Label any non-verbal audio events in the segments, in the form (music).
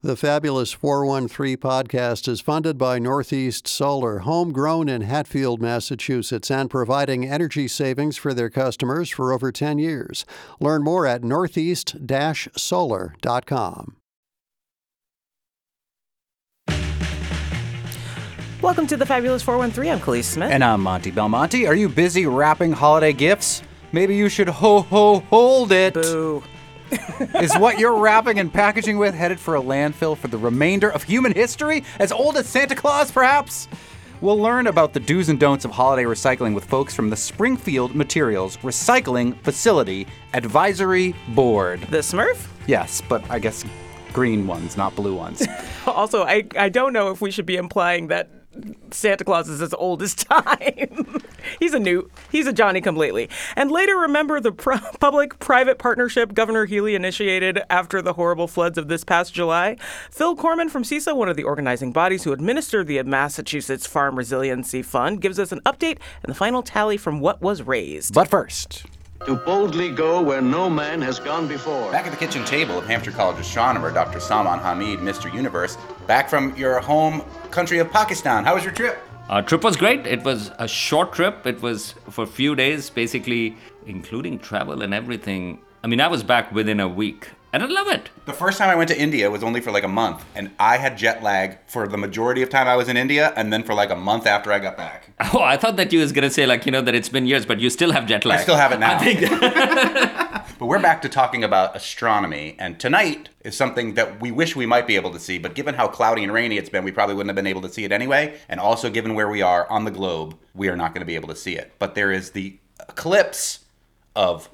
The Fabulous 413 podcast is funded by Northeast Solar, homegrown in Hatfield, Massachusetts, and providing energy savings for their customers for over 10 years. Learn more at northeast solar.com. Welcome to the Fabulous 413. I'm Kaliis Smith. And I'm Monte Belmonte. Are you busy wrapping holiday gifts? Maybe you should ho ho hold it. Boo. Is what you're wrapping and packaging with headed for a landfill for the remainder of human history? As old as Santa Claus, perhaps? We'll learn about the do's and don'ts of holiday recycling with folks from the Springfield Materials Recycling Facility Advisory Board. The Smurf? Yes, but I guess green ones, not blue ones. (laughs) Also, I, I don't know if we should be implying that Santa Claus is as old as (laughs) time. he's a new, he's a Johnny come lately. And later, remember the pro- (laughs) public private partnership Governor Healey initiated after the horrible floods of this past July? Phil Korman from CISA, one of the organizing bodies who administer the Massachusetts Farm Resiliency Fund, gives us an update and the final tally from what was raised. but first, to boldly go where no man has gone before. Back at the kitchen table of Hampshire College astronomer Dr. Salman Hameed, Mr. Universe, back from your home country of Pakistan. How was your trip? Our trip was great. It was a short trip. It was for a few days, basically, including travel and everything. I mean, I was back within a week, and I love it. The first time I went to India was only for like a month, and I had jet lag for the majority of time I was in India, and then for like a month after I got back. Oh, I thought that you was gonna say like you know that it's been years, but you still have jet lag. I still have it now. I think (laughs) (laughs) But we're back to talking about astronomy, and tonight is something that we wish we might be able to see, but given how cloudy and rainy it's been, we probably wouldn't have been able to see it anyway. And also, given where we are on the globe, we are not going to be able to see it. But there is the eclipse of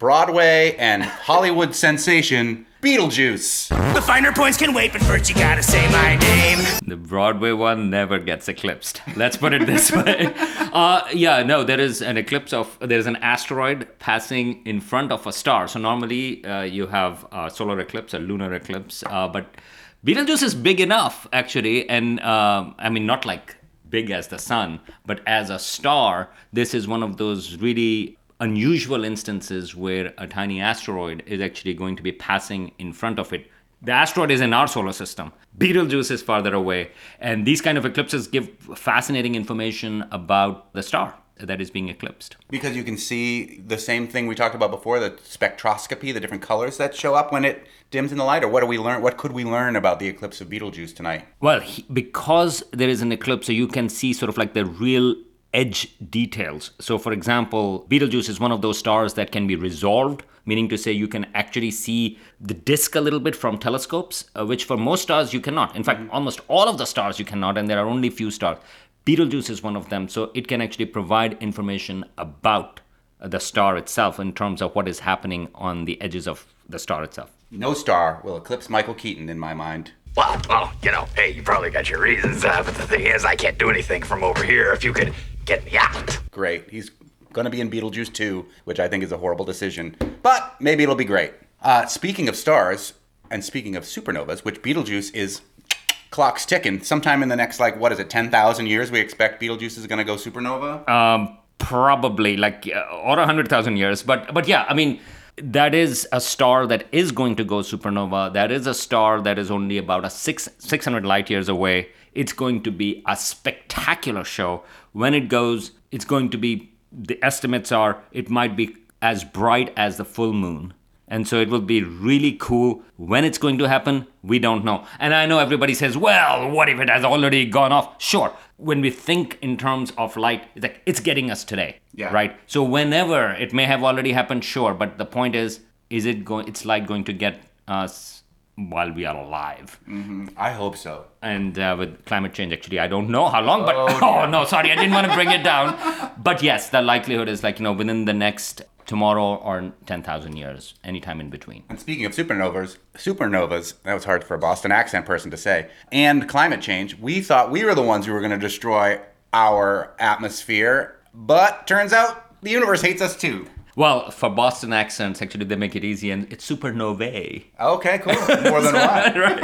Broadway and Hollywood sensation Beetlejuice. The finer points can wait, but first you gotta say my name. the Broadway one never gets eclipsed. Let's put it this (laughs) way. Uh, yeah, no, there is an eclipse of there's an asteroid passing in front of a star. So normally uh, you have a solar eclipse, a lunar eclipse, uh, but Betelgeuse is big enough actually, and um, I mean not like big as the sun, but as a star, this is one of those really unusual instances where a tiny asteroid is actually going to be passing in front of it. The asteroid is in our solar system. Betelgeuse is farther away. And these kind of eclipses give fascinating information about the star that is being eclipsed. Because you can see the same thing we talked about before, the spectroscopy, the different colors that show up when it dims in the light, or what do we learn? What could we learn about the eclipse of Betelgeuse tonight? Well, he, because there is an eclipse, so you can see sort of like the real edge details. So, for example, Betelgeuse is one of those stars that can be resolved, meaning to say you can actually see the disk a little bit from telescopes, uh, which for most stars you cannot. In fact, almost all of the stars you cannot, and there are only few stars. Betelgeuse is one of them, so it can actually provide information about uh, the star itself in terms of what is happening on the edges of the star itself. No star will eclipse Michael Keaton in my mind. Well, well, you know, hey, you probably got your reasons, uh, but the thing is, I can't do anything from over here. If you could get me out. Great. He's going to be in Beetlejuice 2, which I think is a horrible decision. But maybe it'll be great. Uh, speaking of stars, and speaking of supernovas, which Beetlejuice is clock's ticking. Sometime in the next, like, what is it, 10,000 years, we expect Beetlejuice is going to go supernova? Um, probably like uh, or a hundred thousand years, but but yeah, I mean that is a star that is going to go supernova. That is a star that is only about a six six hundred light years away. It's going to be a spectacular show when it goes. It's going to be the estimates are it might be as bright as the full moon. And so it will be really cool. When it's going to happen, we don't know. And I know everybody says, well, what if it has already gone off? Sure. When we think in terms of light, it's like it's getting us today. Yeah. Right? So whenever it may have already happened, sure. But the point is, is it going it's light going to get us while we are alive? I hope so. and uh, with climate change actually i don't know how long but oh, (laughs) no sorry i didn't want to bring it down but yes the likelihood is like you know within the next tomorrow or 10000 years anytime in between And speaking of supernovas, supernovas, that was hard for a Boston accent person to say, and climate change, we thought we were the ones who were going to destroy our atmosphere, but turns out the universe hates us too. Well for boston accents actually they make it easy and it's supernovae Okay, cool. (laughs) More than one.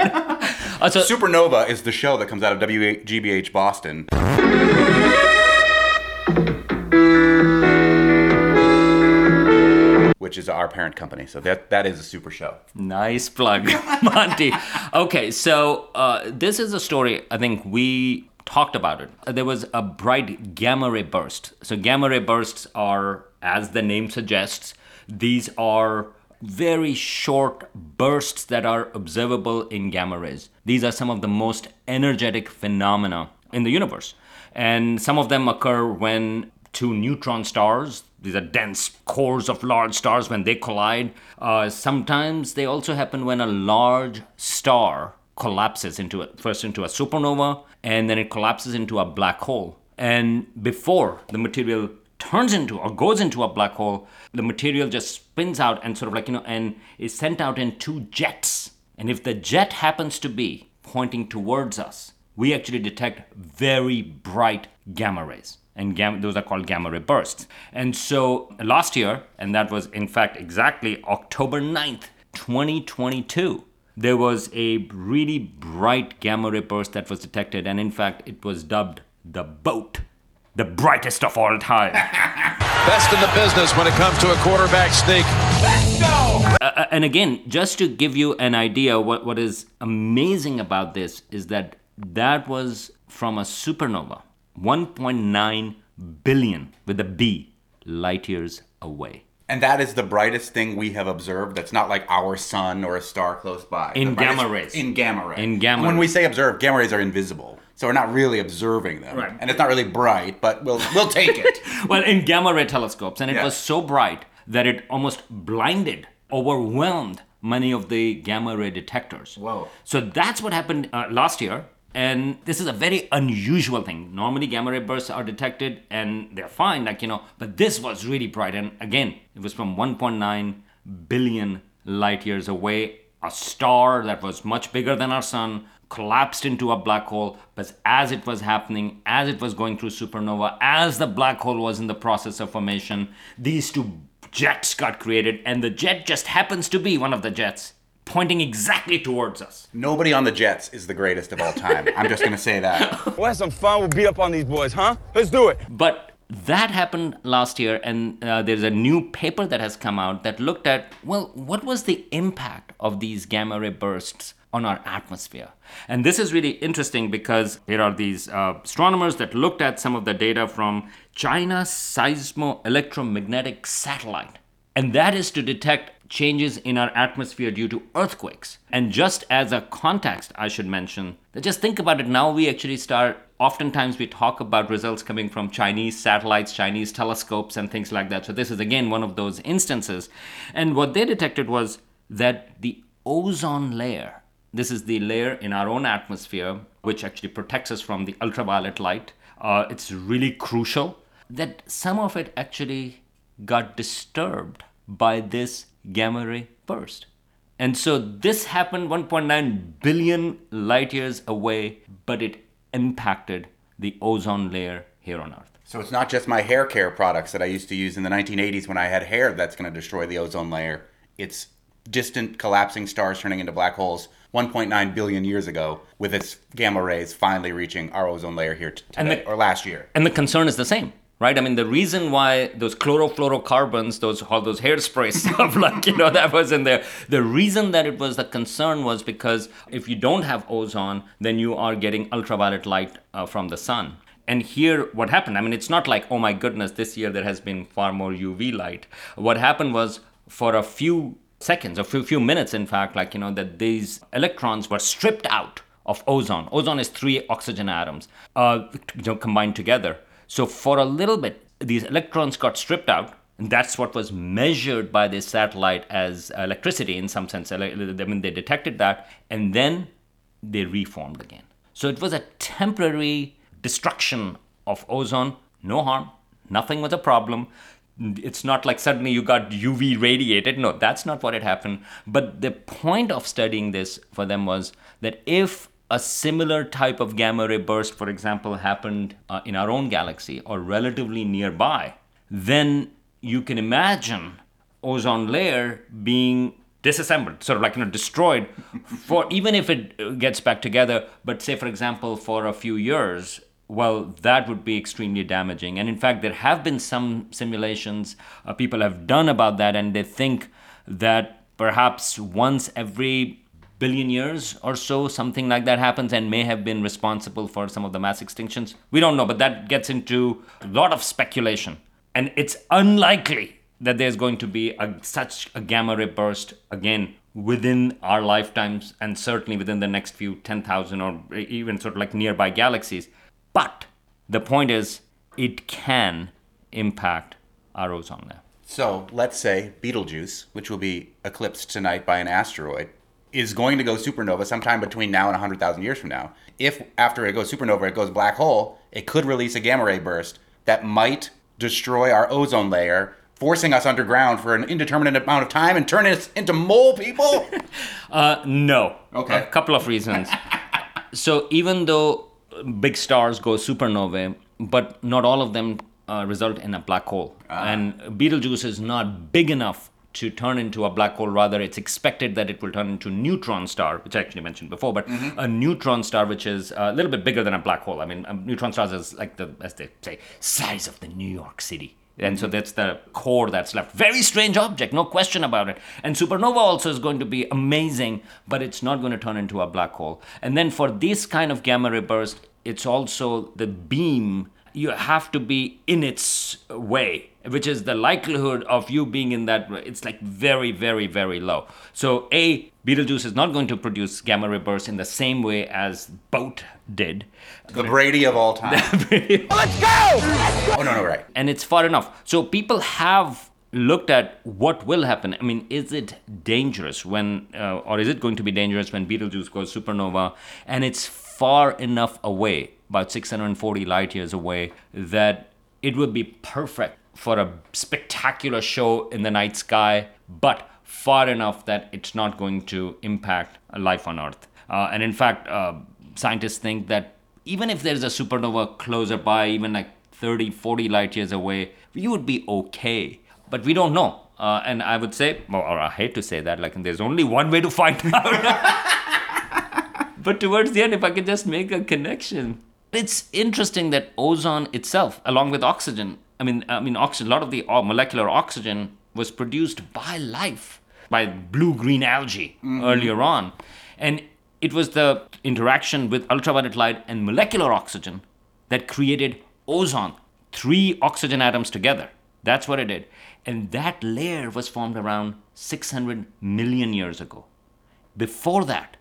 uh, so, Supernova is the show that comes out of WGBH Boston. which is our parent company. So that that is a super show. Nice plug, (laughs) Monte. Okay, so uh, this is a story I think we talked about it. There was a bright gamma ray burst. So gamma ray bursts are, as the name suggests, these are very short bursts that are observable in gamma rays. These are some of the most energetic phenomena in the universe. And some of them occur when two neutron stars, these are dense cores of large stars, when they collide. Uh, sometimes they also happen when a large star collapses into first into a supernova and then it collapses into a black hole. And before the material turns into or goes into a black hole, the material just spins out and sort of like, you know, and is sent out in two jets. And if the jet happens to be pointing towards us, we actually detect very bright gamma rays. And gamma, those are called gamma ray bursts. And so last year, and that was in fact exactly October 9th, 2022, there was a really bright gamma ray burst that was detected. And in fact, it was dubbed the boat, the brightest of all time. (laughs) Best in the business when it comes to a quarterback sneak. Let's Uh, and again, just to give you an idea, what, what is amazing about this is that that was from a supernova, 1.9 billion with a B light years away. And that is the brightest thing we have observed. That's not like our sun or a star close by. In The gamma rays. In gamma rays. In gamma Rays. When we say observe, gamma rays are invisible, so we're not really observing them. Right. And it's not really bright, but we'll we'll take it. (laughs) Well, in gamma ray telescopes, and it Yeah. was so bright that it almost blinded, overwhelmed many of the gamma ray detectors. Whoa. So that's what happened uh, last year. And this is a very unusual thing. Normally, gamma ray bursts are detected and they're fine, like, you know, but this was really bright. And again, it was from 1.9 billion light years away. A star that was much bigger than our sun collapsed into a black hole. But as it was happening, as it was going through supernova, as the black hole was in the process of formation, these two jets got created. And the jet just happens to be one of the jets pointing exactly towards us. Nobody on the Jets is the greatest of all time. I'm just gonna say that. (laughs) We'll have some fun. We'll beat up on these boys, huh? Let's do it. But that happened last year, and uh, there's a new paper that has come out that looked at well, what was the impact of these gamma ray bursts on our atmosphere? And this is really interesting because there are these uh, astronomers that looked at some of the data from China's seismo-electromagnetic satellite, and that is to detect changes in our atmosphere due to earthquakes. And just as a context, I should mention that just think about it now, we actually start, oftentimes we talk about results coming from Chinese satellites, Chinese telescopes, and things like that. So this is again one of those instances. And what they detected was that the ozone layer, this is the layer in our own atmosphere, which actually protects us from the ultraviolet light. Uh, it's really crucial that some of it actually got disturbed by this gamma ray burst. And so this happened 1.9 billion light years away, but it impacted the ozone layer here on Earth. So it's not just my hair care products that I used to use in the 1980s when I had hair that's going to destroy the ozone layer. It's distant collapsing stars turning into black holes 1.9 billion years ago with its gamma rays finally reaching our ozone layer here today, And the- or last year. And the concern is the same, right? I mean, the reason why those chlorofluorocarbons, those all those hairspray (laughs) stuff, like you know, that was in there. The reason that it was the concern was because if you don't have ozone, then you are getting ultraviolet light uh, from the sun. And here, what happened? I mean, it's not like, oh my goodness, this year there has been far more UV light. What happened was, for a few seconds, a few, few minutes, in fact, like, you know, that these electrons were stripped out of ozone. Ozone is three oxygen atoms, uh, you know, combined together. So for a little bit, these electrons got stripped out. And that's what was measured by this satellite as electricity in some sense. I mean, they detected that, and then they reformed again. So it was a temporary destruction of ozone, no harm, nothing was a problem. It's not like suddenly you got UV radiated. No, that's not what had happened. But the point of studying this for them was that if a similar type of gamma ray burst, for example, happened uh, in our own galaxy or relatively nearby, then you can imagine ozone layer being disassembled, sort of like you know destroyed, for even if it uh, gets back together. But say, for example, for a few years, well, that would be extremely damaging. And in fact, there have been some simulations uh, people have done about that, and they think that perhaps once every billion years or so, something like that happens and may have been responsible for some of the mass extinctions. We don't know, but that gets into a lot of speculation. And it's unlikely that there's going to be a, such a gamma ray burst again within our lifetimes and certainly within the next few 10,000 or even sort of like nearby galaxies. But the point is, it can impact our ozone layer. So let's say Betelgeuse, which will be eclipsed tonight by an asteroid, is going to go supernova sometime between now and 100,000 years from now. If after it goes supernova, it goes black hole, it could release a gamma ray burst that might destroy our ozone layer, forcing us underground for an indeterminate amount of time and turn us into mole people? (laughs) Uh, no. Okay. A couple of reasons. so even though big stars go supernovae, but not all of them uh, result in a black hole. And Betelgeuse is not big enough to turn into a black hole. Rather, it's expected that it will turn into a neutron star, which I actually mentioned before, but a neutron star which is a little bit bigger than a black hole. I mean, um, neutron stars is like the, as they say, size of the New York City. And so that's the core that's left. Very strange object, no question about it. And supernova also is going to be amazing, but it's not going to turn into a black hole. And then for this kind of gamma ray burst, it's also the beam you have to be in its way which is the likelihood of you being in that it's like very very very low so a betelgeuse is not going to produce gamma ray bursts in the same way as boat did the Brady of all time. (laughs) Let's go! oh, no, no, right. and it's far enough. So people have looked at what will happen. I mean, is it dangerous when, uh, or is it going to be dangerous when Betelgeuse goes supernova? And it's far enough away, about 640 light years away, that it would be perfect for a spectacular show in the night sky, but far enough that it's not going to impact life on Earth. Uh, and in fact, uh, scientists think that even if there's a supernova closer by, even like 30, 40 light years away, you would be okay. But we don't know. Uh, and I would say, or I hate to say that, like there's only one way to find (laughs) out. But towards the end, if I could just make a connection, it's interesting that ozone itself, along with oxygen, I mean, I mean, oxygen. A lot of the uh, molecular oxygen was produced by life, by blue-green algae earlier on, and it was the interaction with ultraviolet light and molecular oxygen that created ozone. Three oxygen atoms together. That's what it did, and that layer was formed around 600 million years ago. Before that,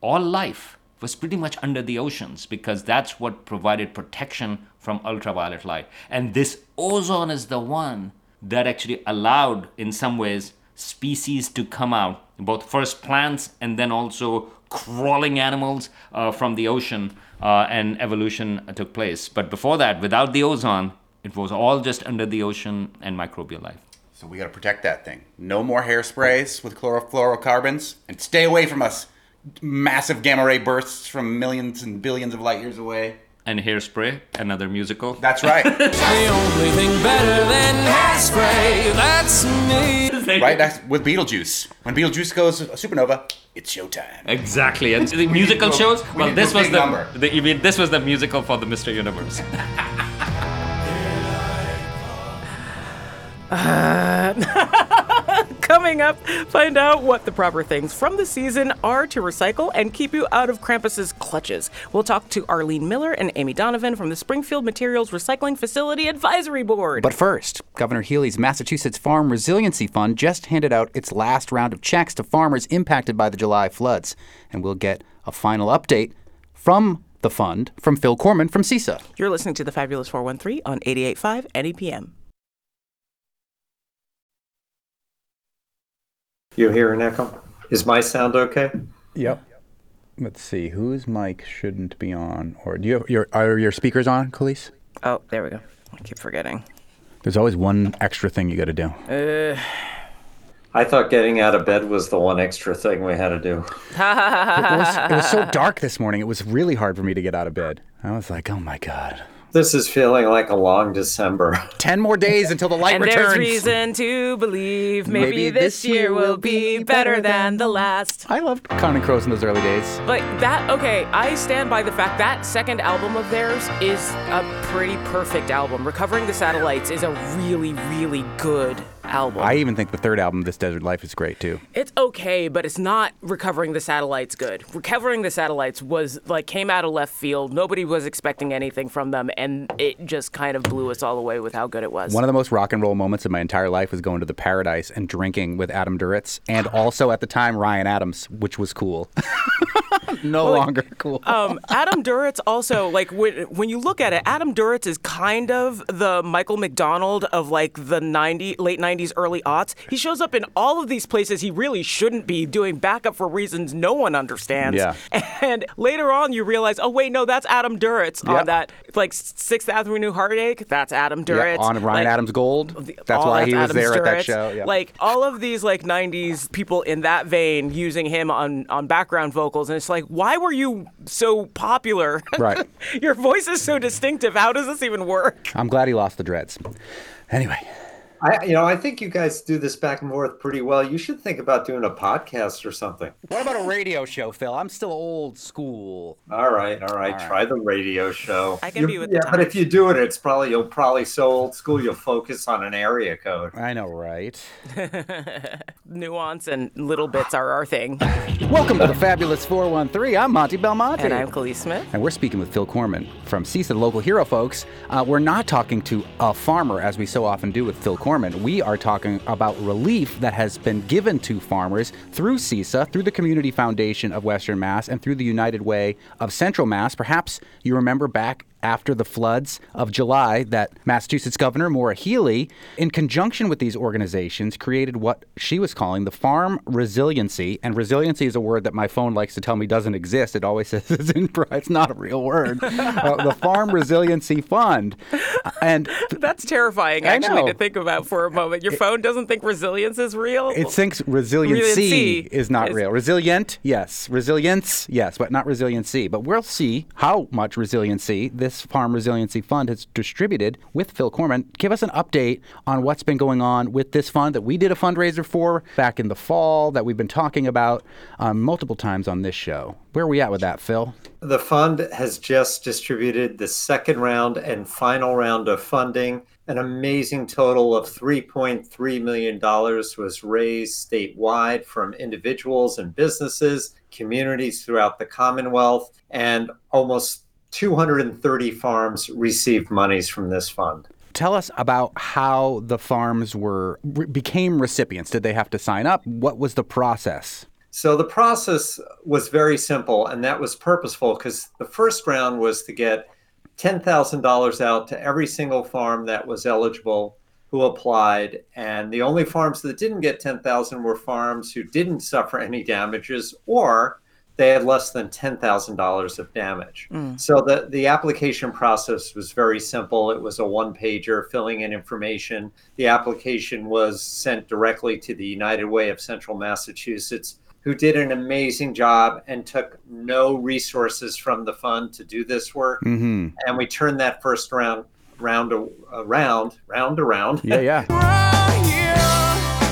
all life was pretty much under the oceans because that's what provided protection from ultraviolet light. And this ozone is the one that actually allowed, in some ways, species to come out, both first plants and then also crawling animals uh, from the ocean, uh, and evolution took place. But before that, without the ozone, it was all just under the ocean and microbial life. So we got to protect that thing. No more hairsprays with chlorofluorocarbons, and stay away from us. Massive gamma ray bursts from millions and billions of light years away. And Hairspray, another musical. That's right. (laughs) The only thing better than hairspray, that's me. right? That's with Beetlejuice. When Beetlejuice goes supernova, it's showtime. Exactly, and the musical shows. We Well, need this was the, number. the you mean this was the musical for the Mr. Universe. (laughs) (laughs) Coming up, find out what the proper things from the season are to recycle and keep you out of Krampus's clutches. We'll talk to Arlene Miller and Amy Donovan from the Springfield Materials Recycling Facility Advisory Board. But first, Governor Healey's Massachusetts Farm Resiliency Fund just handed out its last round of checks to farmers impacted by the July floods. And we'll get a final update from the fund from Phil Korman from CISA. You're listening to the Fabulous 413 on 88.5 NEPM. You hear an echo? Is my sound okay? Yep. Let's see, whose mic shouldn't be on? Or do you have your are your speakers on, Kaliis? Oh, there we go. I keep forgetting. There's always one extra thing you got to do. Uh, I thought getting out of bed was the one extra thing we had to do. It was, it was so dark this morning. It was really hard for me to get out of bed. I was like, oh my god, This is feeling like a long December. (laughs) 10 more days until the light and returns. there's reason to believe maybe, Maybe this year will be better than the last. I loved Counting Crows in those early days. But that, okay, I stand by the fact that second album of theirs is a pretty perfect album. Recovering the Satellites is a really, really good album. I even think the third album, This Desert Life, is great too. It's okay, but it's not Recovering the Satellites good. Recovering the Satellites was like came out of left field. Nobody was expecting anything from them, and it just kind of blew us all away with how good it was. One of the most rock and roll moments of my entire life was going to the Paradise and drinking with Adam Duritz, and also at the time Ryan Adams, which was cool. (laughs) no Well, longer cool. um, Adam Duritz also like when when you look at it, Adam Duritz is kind of the Michael McDonald of like the 90 late 90s early aughts. He shows up in all of these places he really shouldn't be doing backup for reasons no one understands. Yeah. (laughs) And later on you realize, "Oh wait, no, that's Adam Duritz Yep. on that like 6th Avenue Heartache. That's Adam Yeah, Duritz." on Ryan Like, Adams Gold. That's why he was Adam there at that Duritz. show. Yeah. Like all of these like '90s people in that vein using him on on background vocals, and it's like, why were you so popular? (laughs) Right. Your voice is so distinctive. How does this even work? I'm glad he lost the dreads. Anyway, I, you know, I think you guys do this back and forth pretty well. You should think about doing a podcast or something. what about a radio show, Phil? I'm still old school. All right, all right. All right. Try the radio show. I can You- be with the yeah, but if you do it, it's probably you'll probably so old school you'll focus on an area code. I know, right? (laughs) Nuance and little bits are our thing. Welcome to the Fabulous 413. I'm Monte Belmonte. And I'm Kaliis Smith. And we're speaking with Phil Korman from CISA, the local hero, folks. Uh, we're not talking to a farmer, as we so often do with Phil Korman. We are talking about relief that has been given to farmers through CISA, through the Community Foundation of Western Mass, and through the United Way of Central Mass. Perhaps you remember back after the floods of July that Massachusetts Governor Maura Healey, in conjunction with these organizations, created what she was calling the Farm Resiliency. And resiliency is a word that my phone likes to tell me doesn't exist. It always (laughs) says it's, in, it's not a real word. (laughs) Uh, the Farm Resiliency Fund. And (laughs) That's terrifying, I actually, to think about for a moment. Your phone doesn't think resilience is real. it thinks resiliency Resiliency is not is- real. Resilient, yes. Resilience, yes, but not resiliency. But we'll see how much resiliency this Farm Resiliency Fund has distributed with Phil Korman. Give us an update on what's been going on with this fund that we did a fundraiser for back in the fall that we've been talking about um, multiple times on this show. Where are we at with that, Phil? The fund has just distributed the second round and final round of funding. An amazing total of $3.3 million was raised statewide from individuals and businesses, communities throughout the Commonwealth, and almost 230 farms received monies from this fund. Tell us about how the farms were became recipients. Did they have to sign up? What was the process? So the process was very simple, and that was purposeful because the first round was to get $10,000 out to every single farm that was eligible who applied. And the only farms that didn't get 10,000 were farms who didn't suffer any damages or they had less than $10,000 of damage. So the, the application process was very simple. It was a one pager filling in information. The application was sent directly to the United Way of Central Massachusetts, who did an amazing job and took no resources from the fund to do this work. Mm-hmm. And we turned that first round round around, round around Yeah, yeah. (laughs)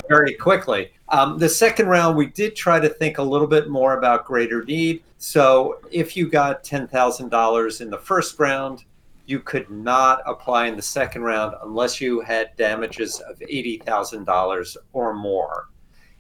very quickly. Um, the second round, we did try to think a little bit more about greater need. So if you got $10,000 in the first round, you could not apply in the second round unless you had damages of $80,000 or more.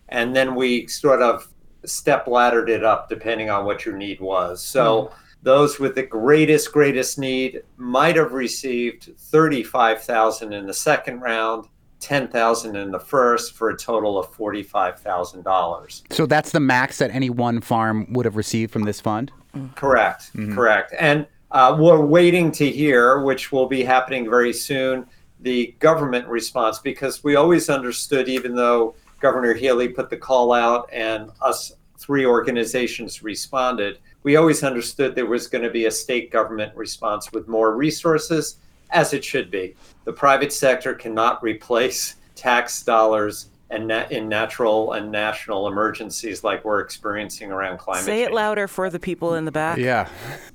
And then we sort of step laddered it up depending on what your need was. So those with the greatest, greatest need might have received 35,000 in the second round, 10,000 in the first for a total of $45,000. So that's the max that any one farm would have received from this fund? Correct, correct. And uh, we're waiting to hear, which will be happening very soon, the government response because we always understood, even though Governor Healey put the call out and us three organizations responded, we always understood there was going to be a state government response with more resources, as it should be. The private sector cannot replace tax dollars and na- in natural and national emergencies like we're experiencing around climate Say change. it louder for the people in the back. Yeah.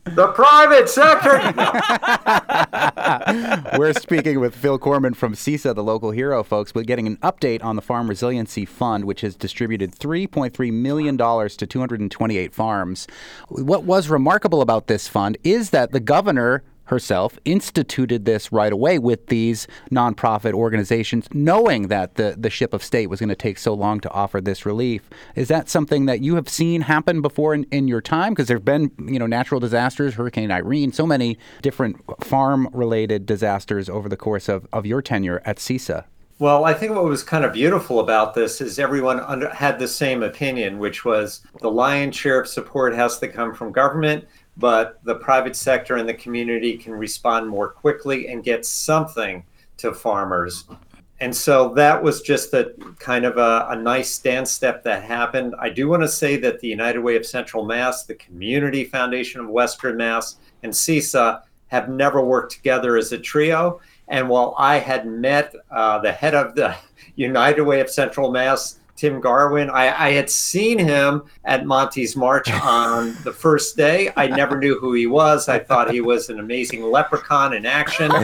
The private sector. (laughs) (laughs) We're speaking with Phil Korman from CISA, the local hero, folks. We're getting an update on the Farm Resiliency Fund, which has distributed $3.3 million to 228 farms. What was remarkable about this fund is that the governor herself instituted this right away with these nonprofit organizations, knowing that the, the ship of state was going to take so long to offer this relief. Is that something that you have seen happen before in, in your time? Because there have been, you know, natural disasters, Hurricane Irene, so many different farm related disasters over the course of, of your tenure at CISA. Well, I think what was kind of beautiful about this is everyone under, had the same opinion, which was the lion's share of support has to come from government but the private sector and the community can respond more quickly and get something to farmers. And so that was just a kind of a, a nice stand step that happened. I do want to say that the United Way of Central Mass, the Community Foundation of Western Mass, and CISA have never worked together as a trio. And while I had met uh, the head of the (laughs) United Way of Central Mass Tim Garvin. I, I, had seen him at Monte's March (laughs) on the first day. I never knew who he was. I thought he was an amazing leprechaun in action. (laughs)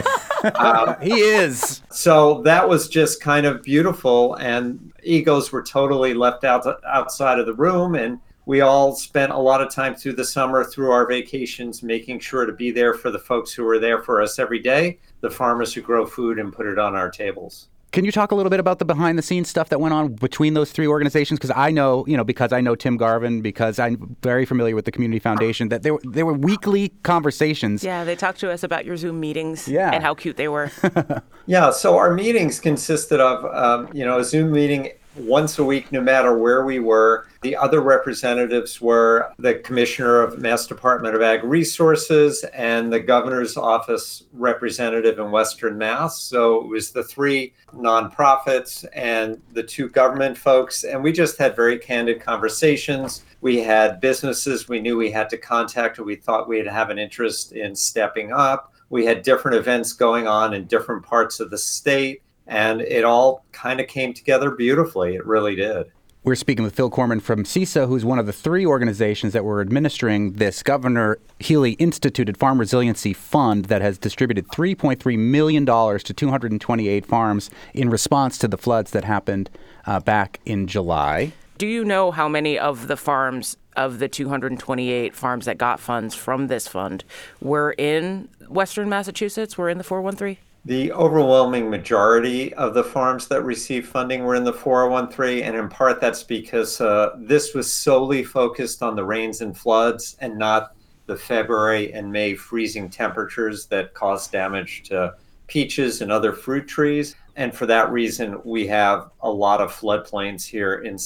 Um, he is. So that was just kind of beautiful. And egos were totally left out outside of the room. And we all spent a lot of time through the summer, through our vacations, making sure to be there for the folks who were there for us every day, the farmers who grow food and put it on our tables. Can you talk a little bit about the behind the scenes stuff that went on between those three organizations? Because I know, you know, because I know Tim Garvin, because I'm very familiar with the Community Foundation, that there were, there were weekly conversations. Yeah, they talked to us about your Zoom meetings yeah. and how cute they were. (laughs) yeah, so our meetings consisted of, um, you know, a Zoom meeting once a week, no matter where we were. The other representatives were the Commissioner of Mass Department of Ag Resources and the Governor's Office representative in Western Mass. So it was the three nonprofits and the two government folks. And we just had very candid conversations. We had businesses we knew we had to contact or we thought we'd have an interest in stepping up. We had different events going on in different parts of the state and it all kind of came together beautifully. It really did. We're speaking with Phil Korman from CISA, who's one of the three organizations that were administering this Governor Healey instituted Farm Resiliency Fund that has distributed $3.3 million to 228 farms in response to the floods that happened uh, back in July. Do you know how many of the farms, of the 228 farms that got funds from this fund, were in Western Massachusetts, were in the 413? The overwhelming majority of the farms that received funding were in the 413, and in part that's because uh, this was solely focused on the rains and floods and not the February and May freezing temperatures that caused damage to peaches and other fruit trees. And for that reason, we have a lot of floodplains here in,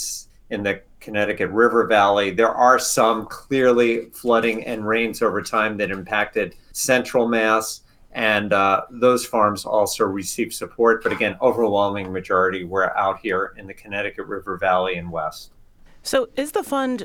in the Connecticut River Valley. There are some clearly flooding and rains over time that impacted central Mass and uh, those farms also receive support. But again, overwhelming majority were out here in the Connecticut River Valley and West. So is the fund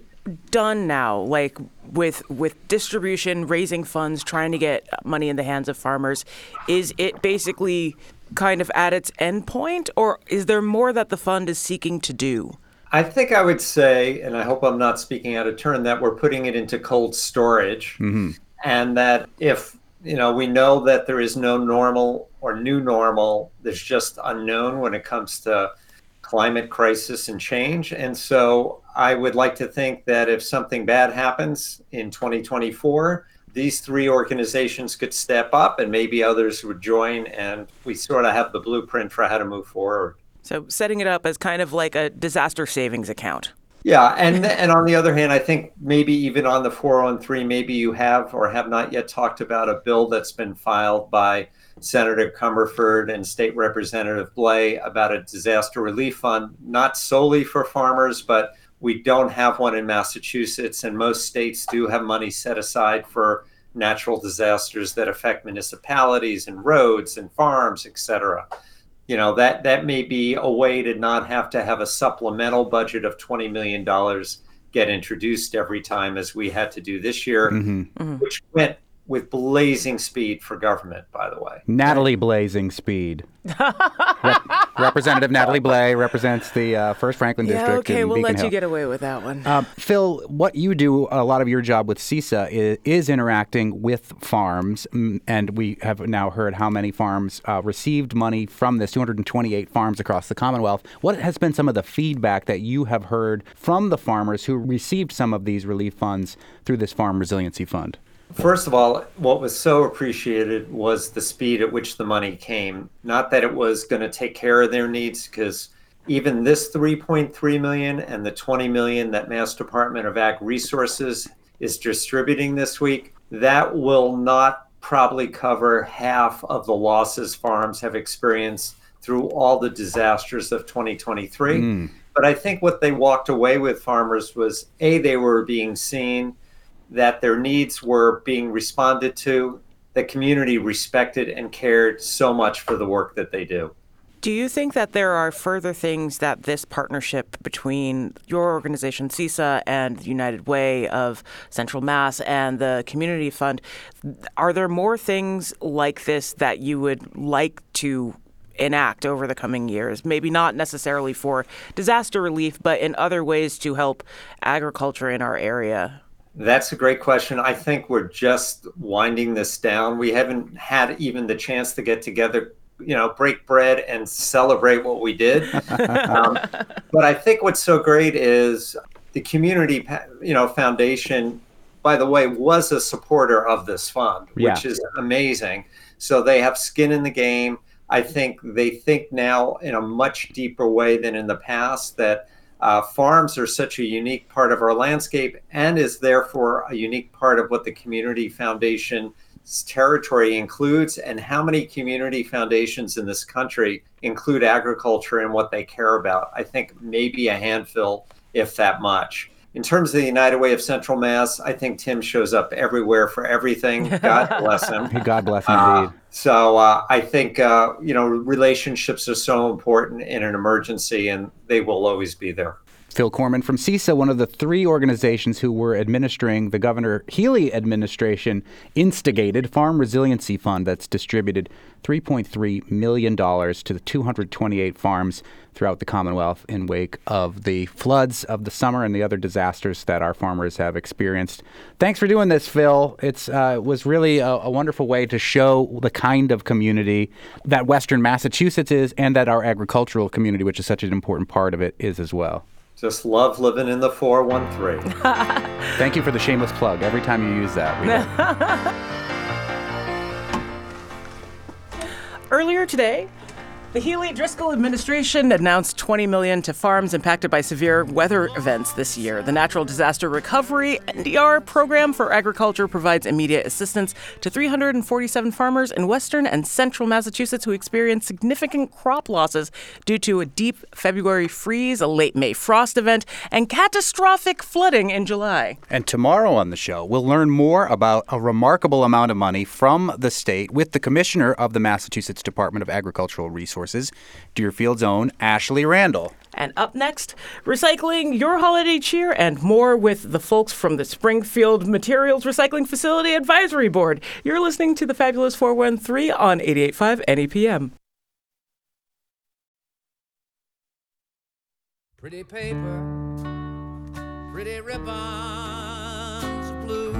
done now, like with with distribution, raising funds, trying to get money in the hands of farmers? Is it basically kind of at its end point, or is there more that the fund is seeking to do? I think I would say, and I hope I'm not speaking out of turn, that we're putting it into cold storage. Mm-hmm. And that if you know, we know that there is no normal or new normal. There's just unknown when it comes to climate crisis and change. And so I would like to think that if something bad happens in 2024, these three organizations could step up and maybe others would join, and we sort of have the blueprint for how to move forward. So, setting it up as kind of like a disaster savings account. Yeah, and and on the other hand, I think maybe even on the 413, maybe you have or have not yet talked about a bill that's been filed by Senator Comerford and State Representative Blais about a disaster relief fund, not solely for farmers, but we don't have one in Massachusetts, and most states do have money set aside for natural disasters that affect municipalities and roads and farms, et cetera you know that that may be a way to not have to have a supplemental budget of 20 million dollars get introduced every time as we had to do this year mm-hmm. which went with blazing speed for government, by the way. Natalie Blazing Speed. Rep- (laughs) Representative Natalie Blais represents the uh, First Franklin Yeah, District. okay, in we'll Beacon let you get away with that one. Uh, Phil, what you do, a lot of your job with CISA is, is interacting with farms, and we have now heard how many farms uh, received money from this 228 farms across the Commonwealth. What has been some of the feedback that you have heard from the farmers who received some of these relief funds through this Farm Resiliency Fund? First of all, what was so appreciated was the speed at which the money came. Not that it was going to take care of their needs, because even this 3.3 million and the 20 million that Mass Department of Ag Resources is distributing this week, that will not probably cover half of the losses farms have experienced through all the disasters of 2023. Hmm. But I think what they walked away with farmers was A, they were being seen, that their needs were being responded to, the community respected and cared so much for the work that they do. Do you think that there are further things that this partnership between your organization, CISA, and United Way of Central Mass and the Community Fund, are there more things like this that you would like to enact over the coming years? Maybe not necessarily for disaster relief, but in other ways to help agriculture in our area? That's a great question. I think we're just winding this down. We haven't had even the chance to get together, you know, break bread and celebrate what we did. (laughs) um, but I think what's so great is the community, you know, foundation. By the way, was a supporter of this fund, which Yeah. is amazing. So they have skin in the game. I think they think now in a much deeper way than in the past that uh, farms are such a unique part of our landscape and is therefore a unique part of what the Community Foundation's territory includes, and how many community foundations in this country include agriculture in what they care about. I think maybe a handful, if that much. In terms of the United Way of Central Mass, I think Tim shows up everywhere for everything. God (laughs) bless him. God bless him Uh, indeed. so uh, I think uh, you know relationships are so important in an emergency, and they will always be there. Phil Korman from CISA, one of the three organizations who were administering the Governor Healey administration instigated Farm Resiliency Fund that's distributed $3.3 million to the 228 farms throughout the Commonwealth in wake of the floods of the summer and the other disasters that our farmers have experienced. Thanks for doing this, Phil. It's, uh, it was really a, a wonderful way to show the kind of community that Western Massachusetts is and that our agricultural community, which is such an important part of it, is as well. Just love living in the 413. (laughs) Thank you for the shameless plug. Every time you use that, we (laughs) Earlier today, the Healey Driscoll administration announced 20 million to farms impacted by severe weather events this year. The Natural Disaster Recovery NDR program for agriculture provides immediate assistance to 347 farmers in western and central Massachusetts who experienced significant crop losses due to a deep February freeze, a late May frost event, and catastrophic flooding in July. And tomorrow on the show, we'll learn more about a remarkable amount of money from the state with the commissioner of the Massachusetts Department of Agricultural Resources, Deerfield's own Ashley Randle. And up next, recycling your holiday cheer and more with the folks from the Springfield Materials Recycling Facility Advisory Board. You're listening to the Fabulous 413 on 885 NEPM. Pretty paper, pretty ribbons blue.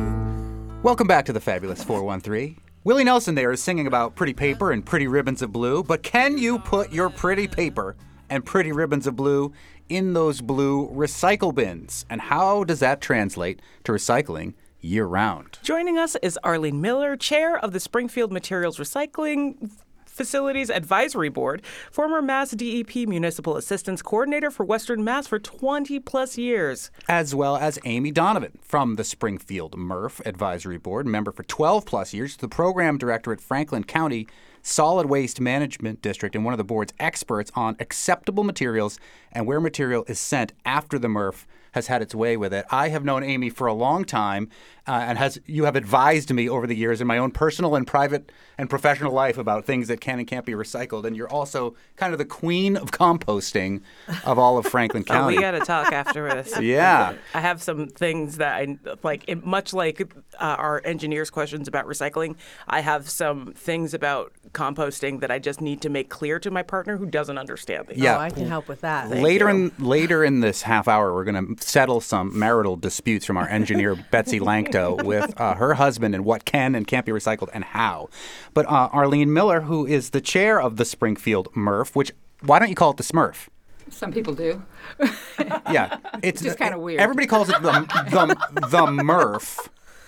Welcome back to the Fabulous 413. Willie Nelson there is singing about pretty paper and pretty ribbons of blue, but can you put your pretty paper and pretty ribbons of blue in those blue recycle bins? And how does that translate to recycling year round? Joining us is Arlene Miller, chair of the Springfield Materials Recycling Facilities Advisory Board, former Mass DEP Municipal Assistance Coordinator for Western Mass for 20 plus years. As well as Amy Donovan from the Springfield MRF Advisory Board, member for 12 plus years, the program director at Franklin County Solid Waste Management District, and one of the board's experts on acceptable materials and where material is sent after the MRF has had its way with it. I have known Amy for a long time uh, and has you have advised me over the years in my own personal and private and professional life about things that can and can't be recycled. And you're also kind of the queen of composting of all of (laughs) Franklin Oh, County. we got to talk after (laughs) this. Yeah. I have some things that I like, much like uh, our engineers' questions about recycling, I have some things about composting that I just need to make clear to my partner who doesn't understand these. Yeah. Oh, I can help with that. later in later in this half hour, we're going to settle some marital disputes from our engineer Betsy (laughs) With uh, her husband and what can and can't be recycled and how. But uh, Arlene Miller, who is the chair of the Springfield MRF, which why don't you call it the Smurf? Some people do. Yeah, it's Just kinda weird. Everybody calls it the the the MRF,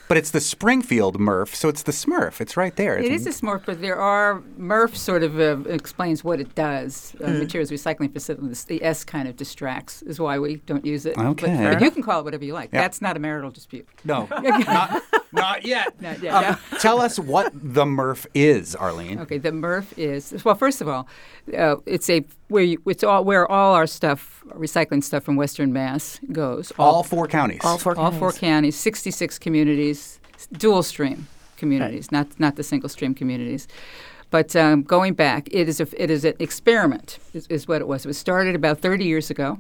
but it's the Springfield MRF, so it's the Smurf. It's right there. It It's- is a Smurf, but there are MRF sort of uh, explains what it does. Uh, Mm. Materials recycling facilities. The S kind of distracts, is why we don't use it. Okay. But, but you can call it whatever you like. Yeah. That's not a marital dispute. No, (laughs) not, not yet. Not yet. Um, no. Tell us what the MRF is, Arlene. Okay, the MRF is well. First of all, uh, it's a where you, it's all where all our stuff, recycling stuff from Western Mass goes. All four counties. All four. All four counties. Sixty-six communities, dual stream communities, not not the single stream communities. But um, going back, it is a it is an experiment. Is, is what it was. It was started about thirty years ago,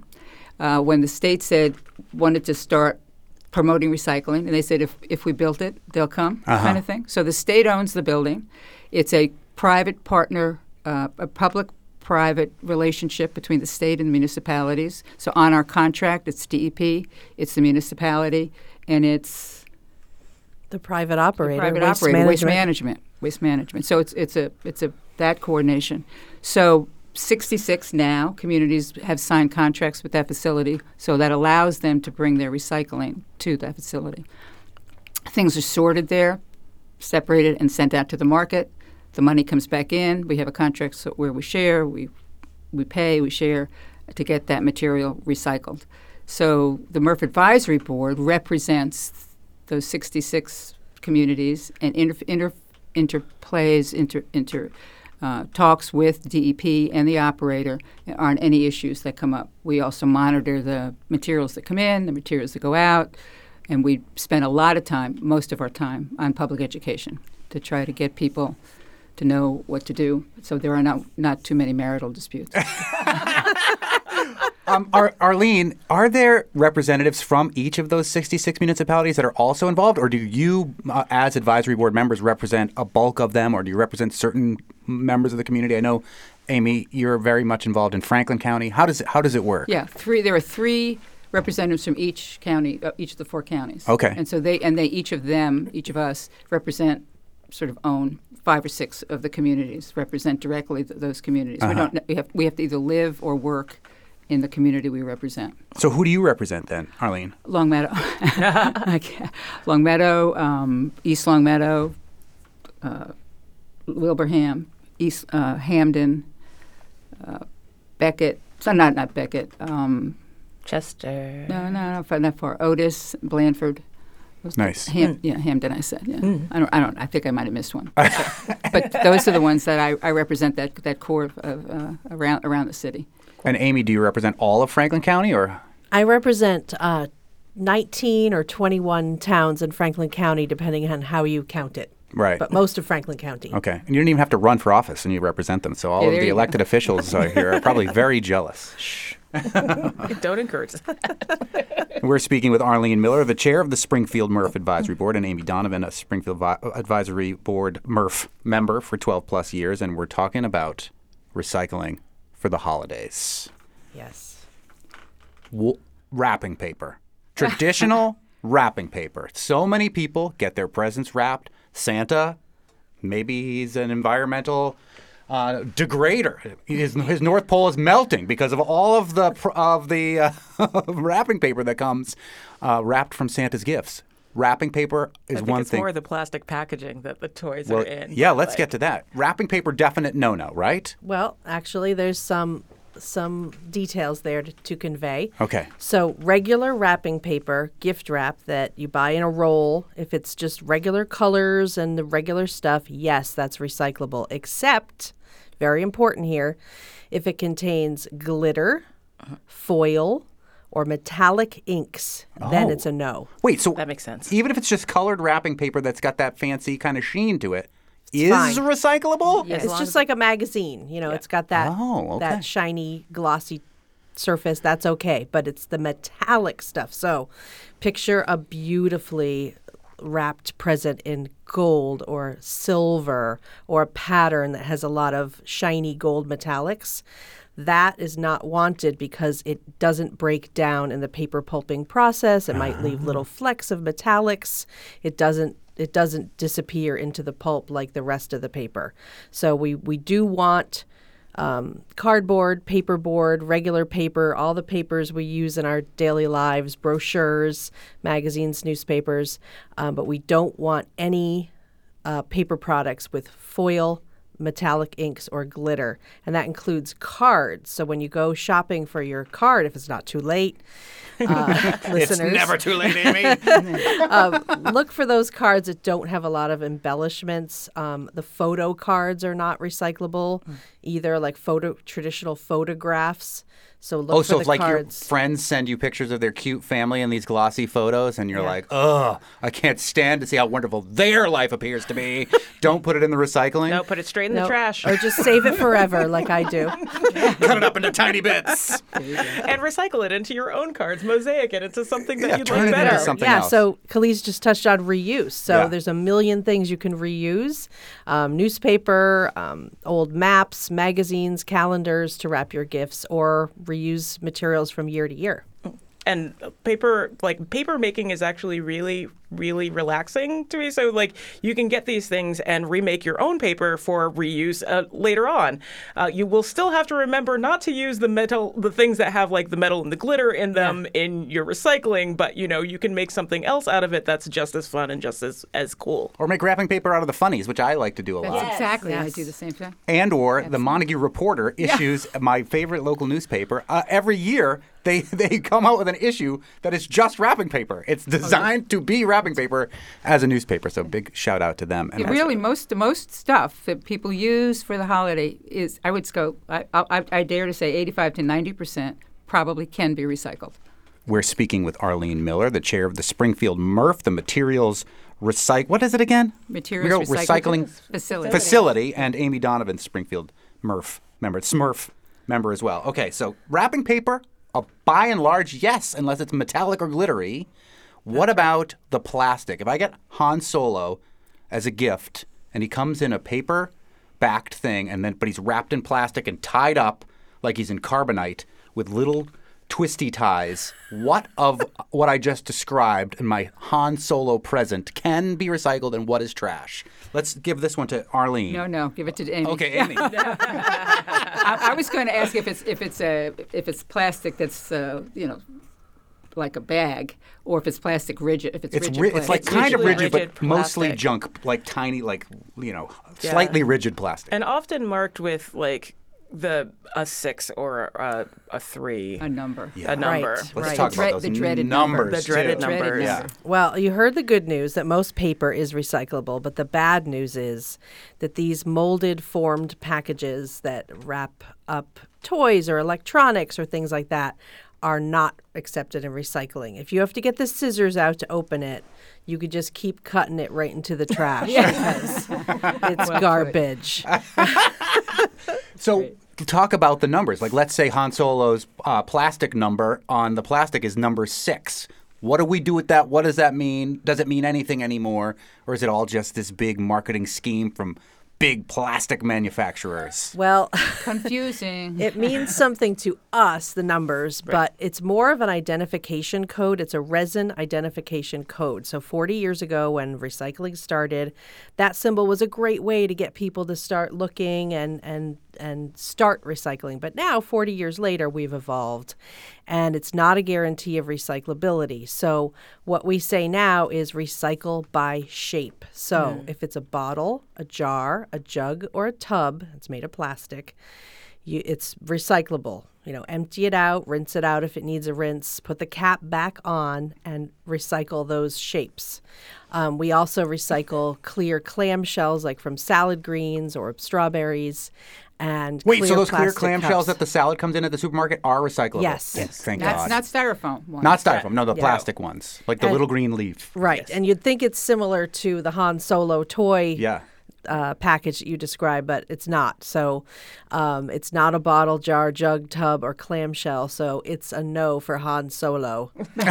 uh, when the state said wanted to start promoting recycling, and they said if if we built it, they'll come, Uh-huh. kind of thing. So the state owns the building. It's a private partner, uh, a public-private relationship between the state and the municipalities. So on our contract, it's DEP, it's the municipality, and it's The private operator. the private waste operator, waste management. management, waste management. So it's it's a it's a that coordination. So 66 now communities have signed contracts with that facility, so that allows them to bring their recycling to that facility. Things are sorted there, separated, and sent out to the market. The money comes back in. We have a contract so where we share, we we pay, we share to get that material recycled. So the MRF Advisory Board represents those 66 communities and inter, inter, interplays, inter, inter, uh, talks with DEP and the operator on any issues that come up. We also monitor the materials that come in, the materials that go out, and we spend a lot of time, most of our time, on public education to try to get people to know what to do so there are not, not too many marital disputes. (laughs) Um, Ar- Arlene, are there representatives from each of those 66 municipalities that are also involved, or do you, uh, as advisory board members, represent a bulk of them, or do you represent certain members of the community? I know, Amy, you're very much involved in Franklin County. How does it, how does it work? Yeah, three. There are three representatives from each county, uh, each of the four counties. Okay. And so they and they each of them, each of us, represent sort of own five or six of the communities, represent directly th- those communities. We Uh-huh. don't. We have we have to either live or work in the community we represent. So who do you represent then, Arlene? Longmeadow, (laughs) Longmeadow, um, East Longmeadow, uh, Wilbraham, East uh, Hampden, uh, Becket. So not not Becket. Um, Chester. No, no, no, far- not far. Otis, Blandford. Those- Nice. Ham, Hmm. Yeah, Hampden. I said. Yeah. I don't. I don't. I think I might have missed one. but, (laughs) but those are the ones that I, I represent. That that core of, of uh, around around the city. And Amy, do you represent all of Franklin County, or I represent uh, 19 or 21 towns in Franklin County, depending on how you count it. Right. But most of Franklin County. okay? And you don't even have to run for office, and you represent them. So all Yeah, of the you go. elected officials here are probably very (laughs) jealous. Shh. (laughs) Don't encourage that. (laughs) We're speaking with Arlene Miller, the chair of the Springfield MRF Advisory Board, and Amy Donovan, a Springfield Vi- Advisory Board MRF member for 12 plus years, and we're talking about recycling for the holidays. Yes. W- wrapping paper. Traditional (laughs) wrapping paper. So many people get their presents wrapped. Santa, maybe he's an environmental uh, degrader. His, his North Pole is melting because of all of the of the uh, (laughs) wrapping paper that comes uh, wrapped from Santa's gifts. Wrapping paper is I think one it's thing. more the plastic packaging that the toys well, are in. yeah, let's Like, get to that. Wrapping paper, definite no-no, right? Well, actually, there's some some details there to, to convey. Okay. So, regular wrapping paper, gift wrap that you buy in a roll, if it's just regular colors and the regular stuff, yes, that's recyclable. Except, very important here, if it contains glitter, foil, or metallic inks, then Oh. it's a no. Wait, so that makes sense. Even if it's just colored wrapping paper that's got that fancy kind of sheen to it, is fine. recyclable? Yeah, it's just like a magazine. You know, it's got that Oh, okay. that shiny, glossy surface. That's okay, but it's the metallic stuff. So, picture a beautifully wrapped present in gold or silver or a pattern that has a lot of shiny gold metallics. That is not wanted because it doesn't break down in the paper pulping process. It might leave ah. little flecks of metallics. It doesn't it doesn't disappear into the pulp like the rest of the paper. So we we do want um, cardboard, paperboard, regular paper, all the papers we use in our daily lives, brochures, magazines, newspapers, um, but we don't want any uh, paper products with foil, metallic inks, or glitter. And that includes cards. So when you go shopping for your card, if it's not too late, uh, (laughs) It's never too late, Amy. (laughs) um, look for those cards that don't have a lot of embellishments. Um, the photo cards are not recyclable either, like photo traditional photographs. So look oh, for so the if like your friends send you pictures of their cute family in these glossy photos, and you're like, ugh, I can't stand to see how wonderful their life appears to be. (laughs) Don't put it in the recycling. No, put it straight in No, the trash. or just save it forever, like I do. (laughs) Cut it up into tiny bits. and recycle it into your own cards, mosaic it into something that Yeah, you'd turn like it into better. something yeah, else. so Kaliis just touched on reuse. So Yeah. there's a million things you can reuse um, newspaper, um, old maps, magazines, calendars to wrap your gifts, or reuse materials from year to year. and paper like paper making is actually really really relaxing to me so like you can get these things and remake your own paper for reuse uh, later on uh, you will still have to remember not to use the metal the things that have like the metal and the glitter in them in your recycling but you know you can make something else out of it that's just as fun and just as as cool Or make wrapping paper out of the funnies, which I like to do a lot. That's exactly. I do the same thing. and or the Montague Reporter issues (laughs) my favorite local newspaper uh, every year. They (laughs) they come out with an issue that is just wrapping paper. It's designed to be wrapping paper as a newspaper. So big shout out to them. Yeah, really, most most stuff that people use for the holiday is, I would go, I, I, I dare to say, 85 to 90 percent probably can be recycled. We're speaking with Arlene Miller, the chair of the Springfield MRF, the materials recycle. What is it again? Materials Recycling recycling Facility. facility, and Amy Donovan, Springfield MRF member, Smurf member as well. Okay, so wrapping paper, a by and large yes, unless it's metallic or glittery. What about the plastic? If I get Han Solo as a gift, and he comes in a paper backed thing, and then but he's wrapped in plastic and tied up like he's in carbonite with little twisty ties. What of what I just described in my Han Solo present can be recycled and what is trash? Let's give this one to Arlene. No, no, give it to Amy. Okay, (laughs) Amy. I, I was going to ask if it's if it's a if it's plastic that's uh, you know like a bag, or if it's plastic rigid. If it's, It's rigid, ri- it's like plastic. kind of rigid- rigid, rigid but mostly junk, like tiny, like you know, Yeah. slightly rigid plastic. and often marked with like the a six or a, a three a number Yeah. a number Right, Let's right. talk The dread- about those the dreaded number. numbers. The dreaded too. number. Dreaded Yeah. Well, you heard the good news that most paper is recyclable, but the bad news is that these molded formed packages that wrap up toys or electronics or things like that are not accepted in recycling. If you have to get the scissors out to open it, you could just keep cutting it right into the (laughs) trash because (laughs) it's garbage. (laughs) So talk about the numbers. Like, let's say Han Solo's uh, plastic number on the plastic is number six. What do we do with that? What does that mean? Does it mean anything anymore, or is it all just this big marketing scheme from big plastic manufacturers? Well, (laughs) confusing. It means something to us, the numbers, but it's more of an identification code. It's a resin identification code. So 40 years ago, when recycling started, that symbol was a great way to get people to start looking and and and start recycling. But now, 40 years later, we've evolved, and it's not a guarantee of recyclability. So what we say now is recycle by shape. So if it's a bottle, a jar, a jug, or a tub, it's made of plastic you, it's recyclable. You know, empty it out, rinse it out if it needs a rinse, put the cap back on, and recycle those shapes. Um, we also recycle clear clam shells, like from salad greens or strawberries. And Wait, clear so those clear clamshells that the salad comes in at the supermarket are recyclable? Yes. Yes. Thank That's God. not styrofoam. Ones. Not styrofoam. No, the Yeah. plastic ones, like the And- little green leaf. Right, and you'd think it's similar to the Han Solo toy Yeah. uh, package that you described, but it's not. So um, it's not a bottle, jar, jug, tub, or clamshell. So it's a no for Han Solo. (laughs)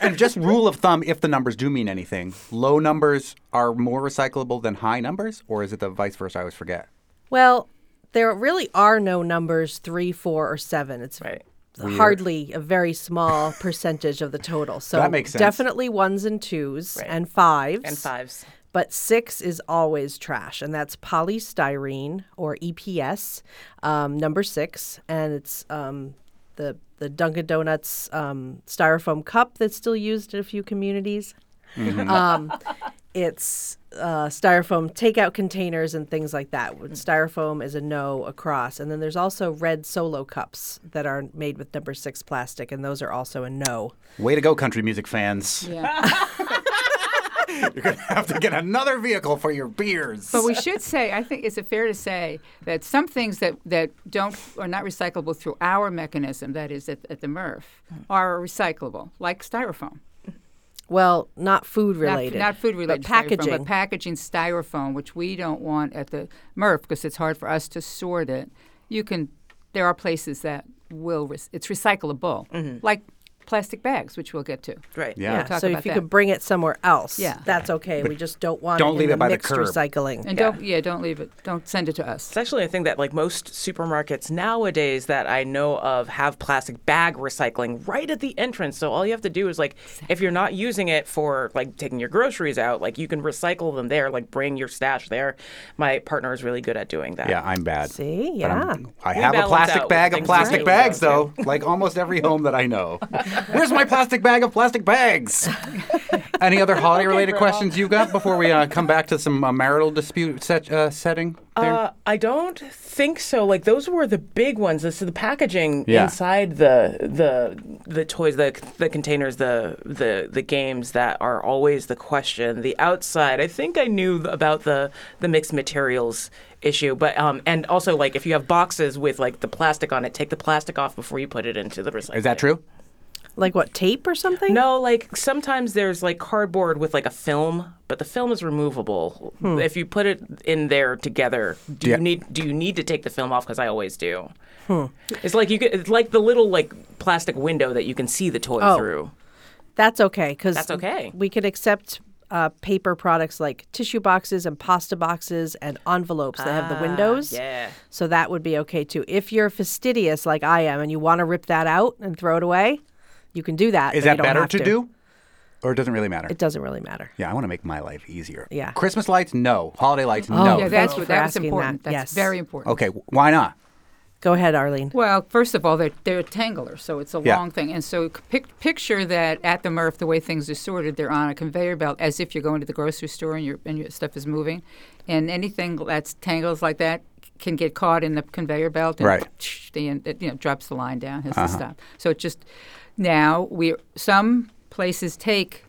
And just rule of thumb, if the numbers do mean anything, low numbers are more recyclable than high numbers, or is it the vice versa? I always forget. well, there really are no numbers three, four, or seven. It's Right. Weird. hardly a very small (laughs) percentage of the total. So That makes sense. definitely ones and twos Right. and fives. And fives. But six is always trash, and that's polystyrene or EPS, um, number six, and it's um, the the Dunkin' Donuts um, styrofoam cup that's still used in a few communities. Mm-hmm. Um, it's uh, styrofoam takeout containers and things like that. Styrofoam is a no across, and then there's also red Solo cups that are made with number six plastic, and those are also a no. Way to go, country music fans. Yeah. (laughs) (laughs) You're going to have to get another vehicle for your beers. But we should say, I think, is it fair to say that some things that, that don't are not recyclable through our mechanism, that is at, at the MRF, are recyclable, like styrofoam. Well, not food related, Not, food related, but styrofoam, packaging. but packaging styrofoam, which we don't want at the MRF because it's hard for us to sort it. You can, there are places that will, it's recyclable, mm-hmm. like plastic bags, which we'll get to. Right. Yeah. Yeah. We'll talk so about if you that. could bring it somewhere else, Yeah. that's okay. we just don't want don't it leave in it by the curb. recycling. And don't, yeah, don't leave it. Don't send it to us. It's actually a thing that like most supermarkets nowadays that I know of have plastic bag recycling right at the entrance. So all you have to do is like if you're not using it for like taking your groceries out, like you can recycle them there, like bring your stash there. My partner is really good at doing that. yeah, I'm bad. See, yeah. I'm- We have a plastic bag of plastic we bags, though, like almost every home that I know. (laughs) Where's my plastic bag of plastic bags? Any other holiday related questions you got before we uh, come back to some uh, marital dispute set, uh, setting? Uh, I don't think so. Like those were the big ones. This is the packaging Yeah. inside the the the toys, the the containers, the the the games that are always the question. The outside, I think I knew about the the mixed materials issue, but um and also like if you have boxes with like the plastic on it, take the plastic off before you put it into the recycling. Is that true? Like what tape or something? No, like sometimes there's like cardboard with like a film, but the film is removable. If you put it in there together, do Yeah. you need do you need to take the film off? Because I always do. It's like you get it's like the little like plastic window that you can see the toy Oh. through. That's okay because That's okay. We can accept uh, paper products like tissue boxes and pasta boxes and envelopes that have the windows. Ah, Yeah. So that would be okay too. If you're fastidious like I am and you want to rip that out and throw it away, you can do that. Is that better have to, do? Or it doesn't really matter? It doesn't really matter. yeah, I want to make my life easier. Yeah. Christmas lights? No. Holiday lights? Oh, no. yeah, that's what that's asking important. that. That's Yes. very important. Okay, why not? Go ahead, Arlene. Well, first of all, they're, they're tanglers, so it's a Yeah. long thing. And so pic- picture that at the MRF, the way things are sorted, they're on a conveyor belt as if you're going to the grocery store and your, and your stuff is moving. And anything that's tangles like that can get caught in the conveyor belt and Right. the, it, you know, drops the line down, has to stop. So it just, now, we some places take,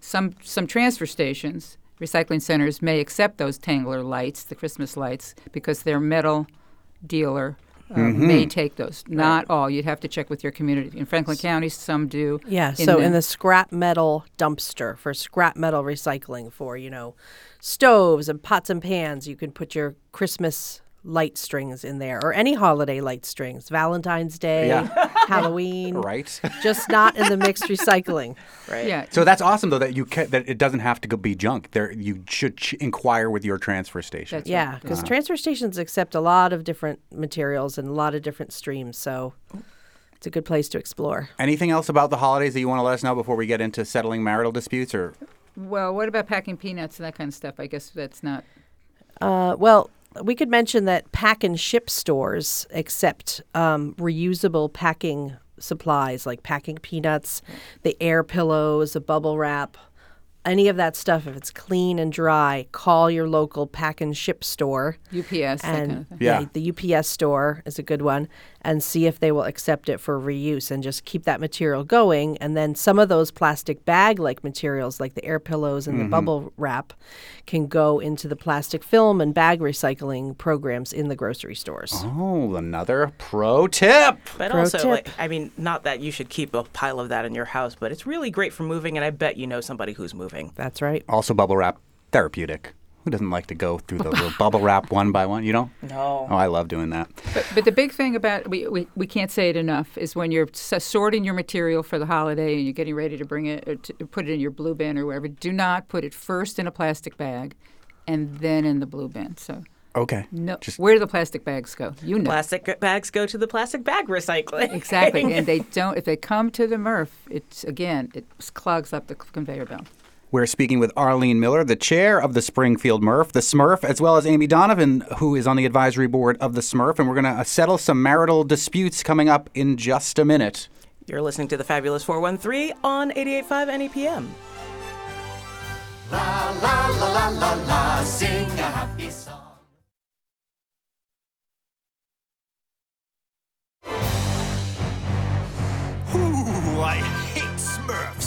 some, some transfer stations, recycling centers may accept those tangler lights, the Christmas lights, because their metal dealer uh, Mm-hmm. may take those. Not all. You'd have to check with your community. In Franklin County, some do. Yeah, In so the- in the scrap metal dumpster for scrap metal recycling for, you know, stoves and pots and pans, you can put your Christmas light strings in there or any holiday light strings, Valentine's Day, Yeah. (laughs) Halloween, Right. just not in the mixed recycling. (laughs) Right. Yeah. So that's awesome though that you ca- that it doesn't have to go be junk. There you should ch- inquire with your transfer station. That's Yeah, because transfer stations accept a lot of different materials and a lot of different streams, so it's a good place to explore. Anything else about the holidays that you want to let us know before we get into settling marital disputes or Well, what about packing peanuts and that kind of stuff? I guess that's not. Uh, well, we could mention that pack and ship stores accept um, reusable packing supplies like packing peanuts, the air pillows, the bubble wrap, any of that stuff. If it's clean and dry, call your local pack and ship store. UPS, and kind of thing. Yeah. the UPS store is a good one. And see if they will accept it for reuse and just keep that material going. And then some of those plastic bag like materials, like the air pillows and Mhm. the bubble wrap, can go into the plastic film and bag recycling programs in the grocery stores. Oh, another pro tip. But Pro also, tip. like, I mean, not that you should keep a pile of that in your house, but it's really great for moving, and I bet you know somebody who's moving. That's right. Also, bubble wrap therapeutic. Who doesn't like to go through the little bubble wrap one by one? You know? No. Oh, I love doing that. But, but the big thing about we, we, we can't say it enough is when you're sorting your material for the holiday and you're getting ready to bring it or to put it in your blue bin or wherever, do not put it first in a plastic bag and then in the blue bin. So Okay. no, Just where do the plastic bags go? You know. Plastic bags go to the plastic bag recycling. Exactly, and (laughs) they don't. If they come to the MRF, it's again it clogs up the conveyor belt. We're speaking with Arlene Miller, the chair of the Springfield MRF, the Smurf, as well as Amy Donovan, who is on the advisory board of the Smurf. And we're going to uh, settle some marital disputes coming up in just a minute. You're listening to the Fabulous 413 on 88.5 NEPM. La la la la la la, sing a happy song. Ooh, I hate Smurfs.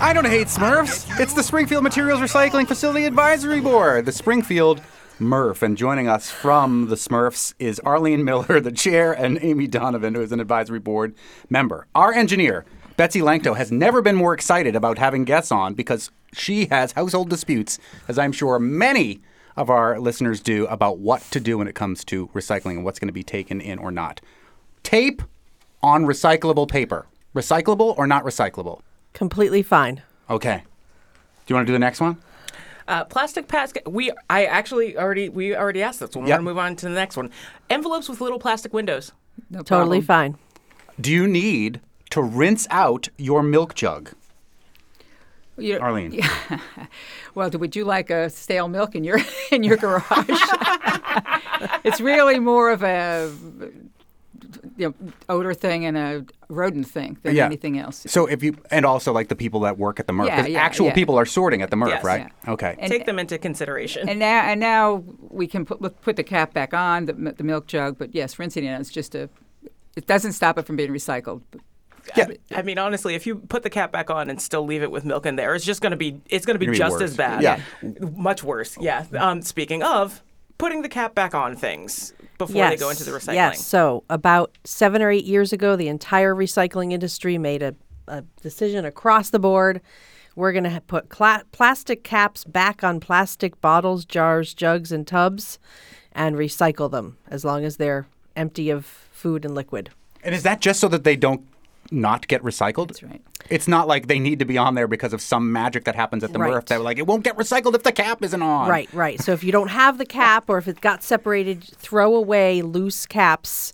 I don't hate Smurfs. It's the Springfield Materials Recycling Facility Advisory Board, the Springfield MRF. And joining us from the Smurfs is Arlene Miller, the chair, and Amy Donovan, who is an advisory board member. Our engineer, Betsy Langto, has never been more excited about having guests on because she has household disputes, as I'm sure many of our listeners do, about what to do when it comes to recycling and what's going to be taken in or not. Tape on recyclable paper. Recyclable or not recyclable? Completely fine. Okay. Do you want to do the next one? Uh, plastic basket. We I actually already we already asked this one. We're Yep. gonna move on to the next one. Envelopes with little plastic windows. No Totally problem. fine. Do you need to rinse out your milk jug? You- Arlene. (laughs) well, would you like a stale milk in your (laughs) in your garage? (laughs) it's really more of a you know, odor thing and a rodent thing than Yeah. anything else. So if you and also like the people that work at the MRF, Yeah, 'cause yeah, actual yeah. people are sorting at the MRF, Yes. right? Okay. And- Take them into consideration. And now, and now we can put put the cap back on the, the milk jug. But yes, rinsing it is just a. It doesn't stop it from being recycled. Yeah. I mean, honestly, if you put the cap back on and still leave it with milk in there, it's just going to be it's going to be Gonna be just worse. as bad. Yeah. much worse. Yeah. Um, speaking of putting the cap back on things before they go into the recycling. Yes. So about seven or eight years ago, the entire recycling industry made a, a decision across the board. We're going to put cla- plastic caps back on plastic bottles, jars, jugs, and tubs, and recycle them as long as they're empty of food and liquid. And is that just so that they don't not get recycled? That's right. It's not like they need to be on there because of some magic that happens at the Right. MRF that like it won't get recycled if the cap isn't on. Right, right. So if you don't have the cap or if it got separated, throw away loose caps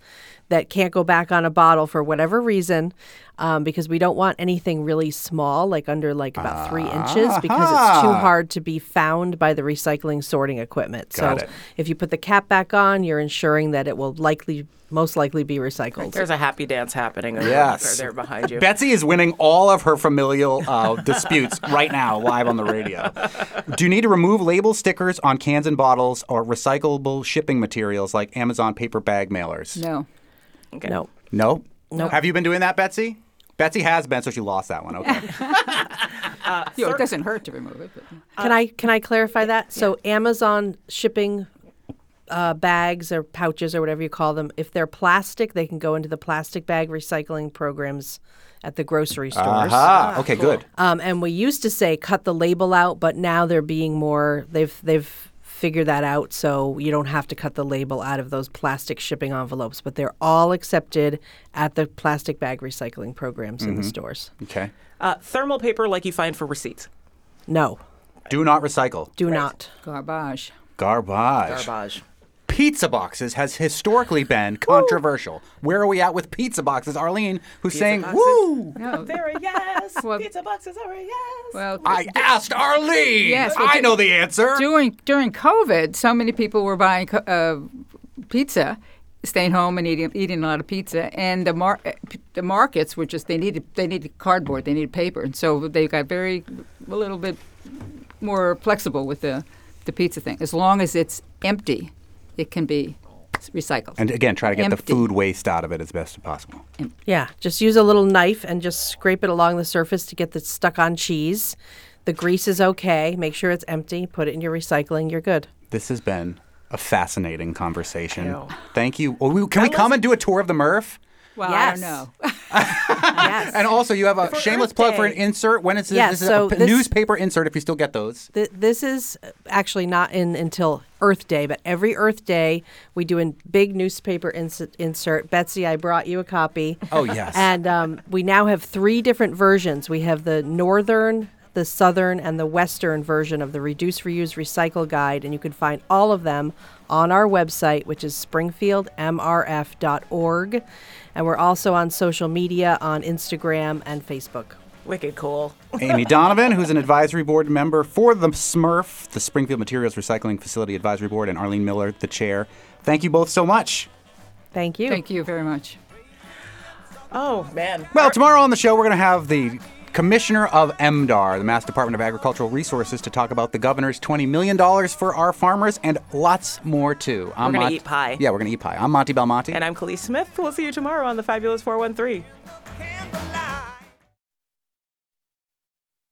that can't go back on a bottle for whatever reason, um, because we don't want anything really small, like under like about three inches, because it's too hard to be found by the recycling sorting equipment. Got so it. if you put the cap back on, you're ensuring that it will likely, most likely, be recycled. There's a happy dance happening over Yes. there behind you. Betsy is winning all of her familial uh, disputes right now, live on the radio. Do you need to remove label stickers on cans and bottles or recyclable shipping materials like Amazon paper bag mailers? No. Okay. No. No? Nope. Have you been doing that, Betsy? Betsy has been, so she lost that one. Okay. (laughs) You know, it doesn't hurt to remove it. But. Can I can I clarify that? So Amazon shipping uh, bags or pouches or whatever you call them, if they're plastic, they can go into the plastic bag recycling programs at the grocery stores. Aha. Okay, good. Um, and we used to say cut the label out, but now they're being more. They've they've figured that out, so you don't have to cut the label out of those plastic shipping envelopes. But they're all accepted at the plastic bag recycling programs in the Mhm. stores. Okay. Uh, thermal paper like you find for receipts. No, Do not recycle. do not. Garbage. Garbage. Garbage. Pizza boxes has historically been controversial. Where are we at with pizza boxes? Arlene, who's Pizza saying, boxes? woo! No. (laughs) They're a yes. Well- Pizza boxes are a yes. Well, I asked Arlene. Yes, well, I du- know the answer. During during COVID, so many people were buying co- uh, pizza, staying home and eating eating a lot of pizza, and the mar- uh, p- the markets were just they needed they needed cardboard, they needed paper, and so they got very a little bit more flexible with the the pizza thing. As long as it's empty, it can be recycled. And again, try to get the food waste out of it as best as possible. Yeah, just use a little knife and just scrape it along the surface to get the stuck on cheese. The grease is okay. Make sure it's empty. Put it in your recycling. You're good. This has been a fascinating conversation. Thank you. Oh, we- can we come and do a tour of the MRF? Well, Yes. I don't know. (laughs) yes. And also, you have a For shameless Earth plug for an insert. when it's Yeah, this is so a p- this- newspaper insert if you still get those. Th- this is actually not in until Earth Day, but every Earth Day we do a big newspaper ins- insert. Betsy, I brought you a copy. Oh, yes. And um, we now have three different versions. We have the northern, the southern, and the western version of the Reduce, Reuse, Recycle Guide, and you can find all of them on our website, which is springfieldmrf.org. And we're also on social media on Instagram and Facebook. Wicked cool. (laughs) Amy Donovan, who's an advisory board member for the SMURF, the Springfield Materials Recycling Facility Advisory Board, and Arlene Miller, the chair. Thank you both so much. Thank you. Thank you very much. Oh man. Well, tomorrow on the show, we're going to have the commissioner of MDAR, the Mass Department of Agricultural Resources, to talk about the governor's $20 million for our farmers and lots more, too. We're gonna eat pie. Yeah, we're going to eat pie. I'm Monte Belmonte. And I'm Kaliis Smith. We'll see you tomorrow on the Fabulous 413.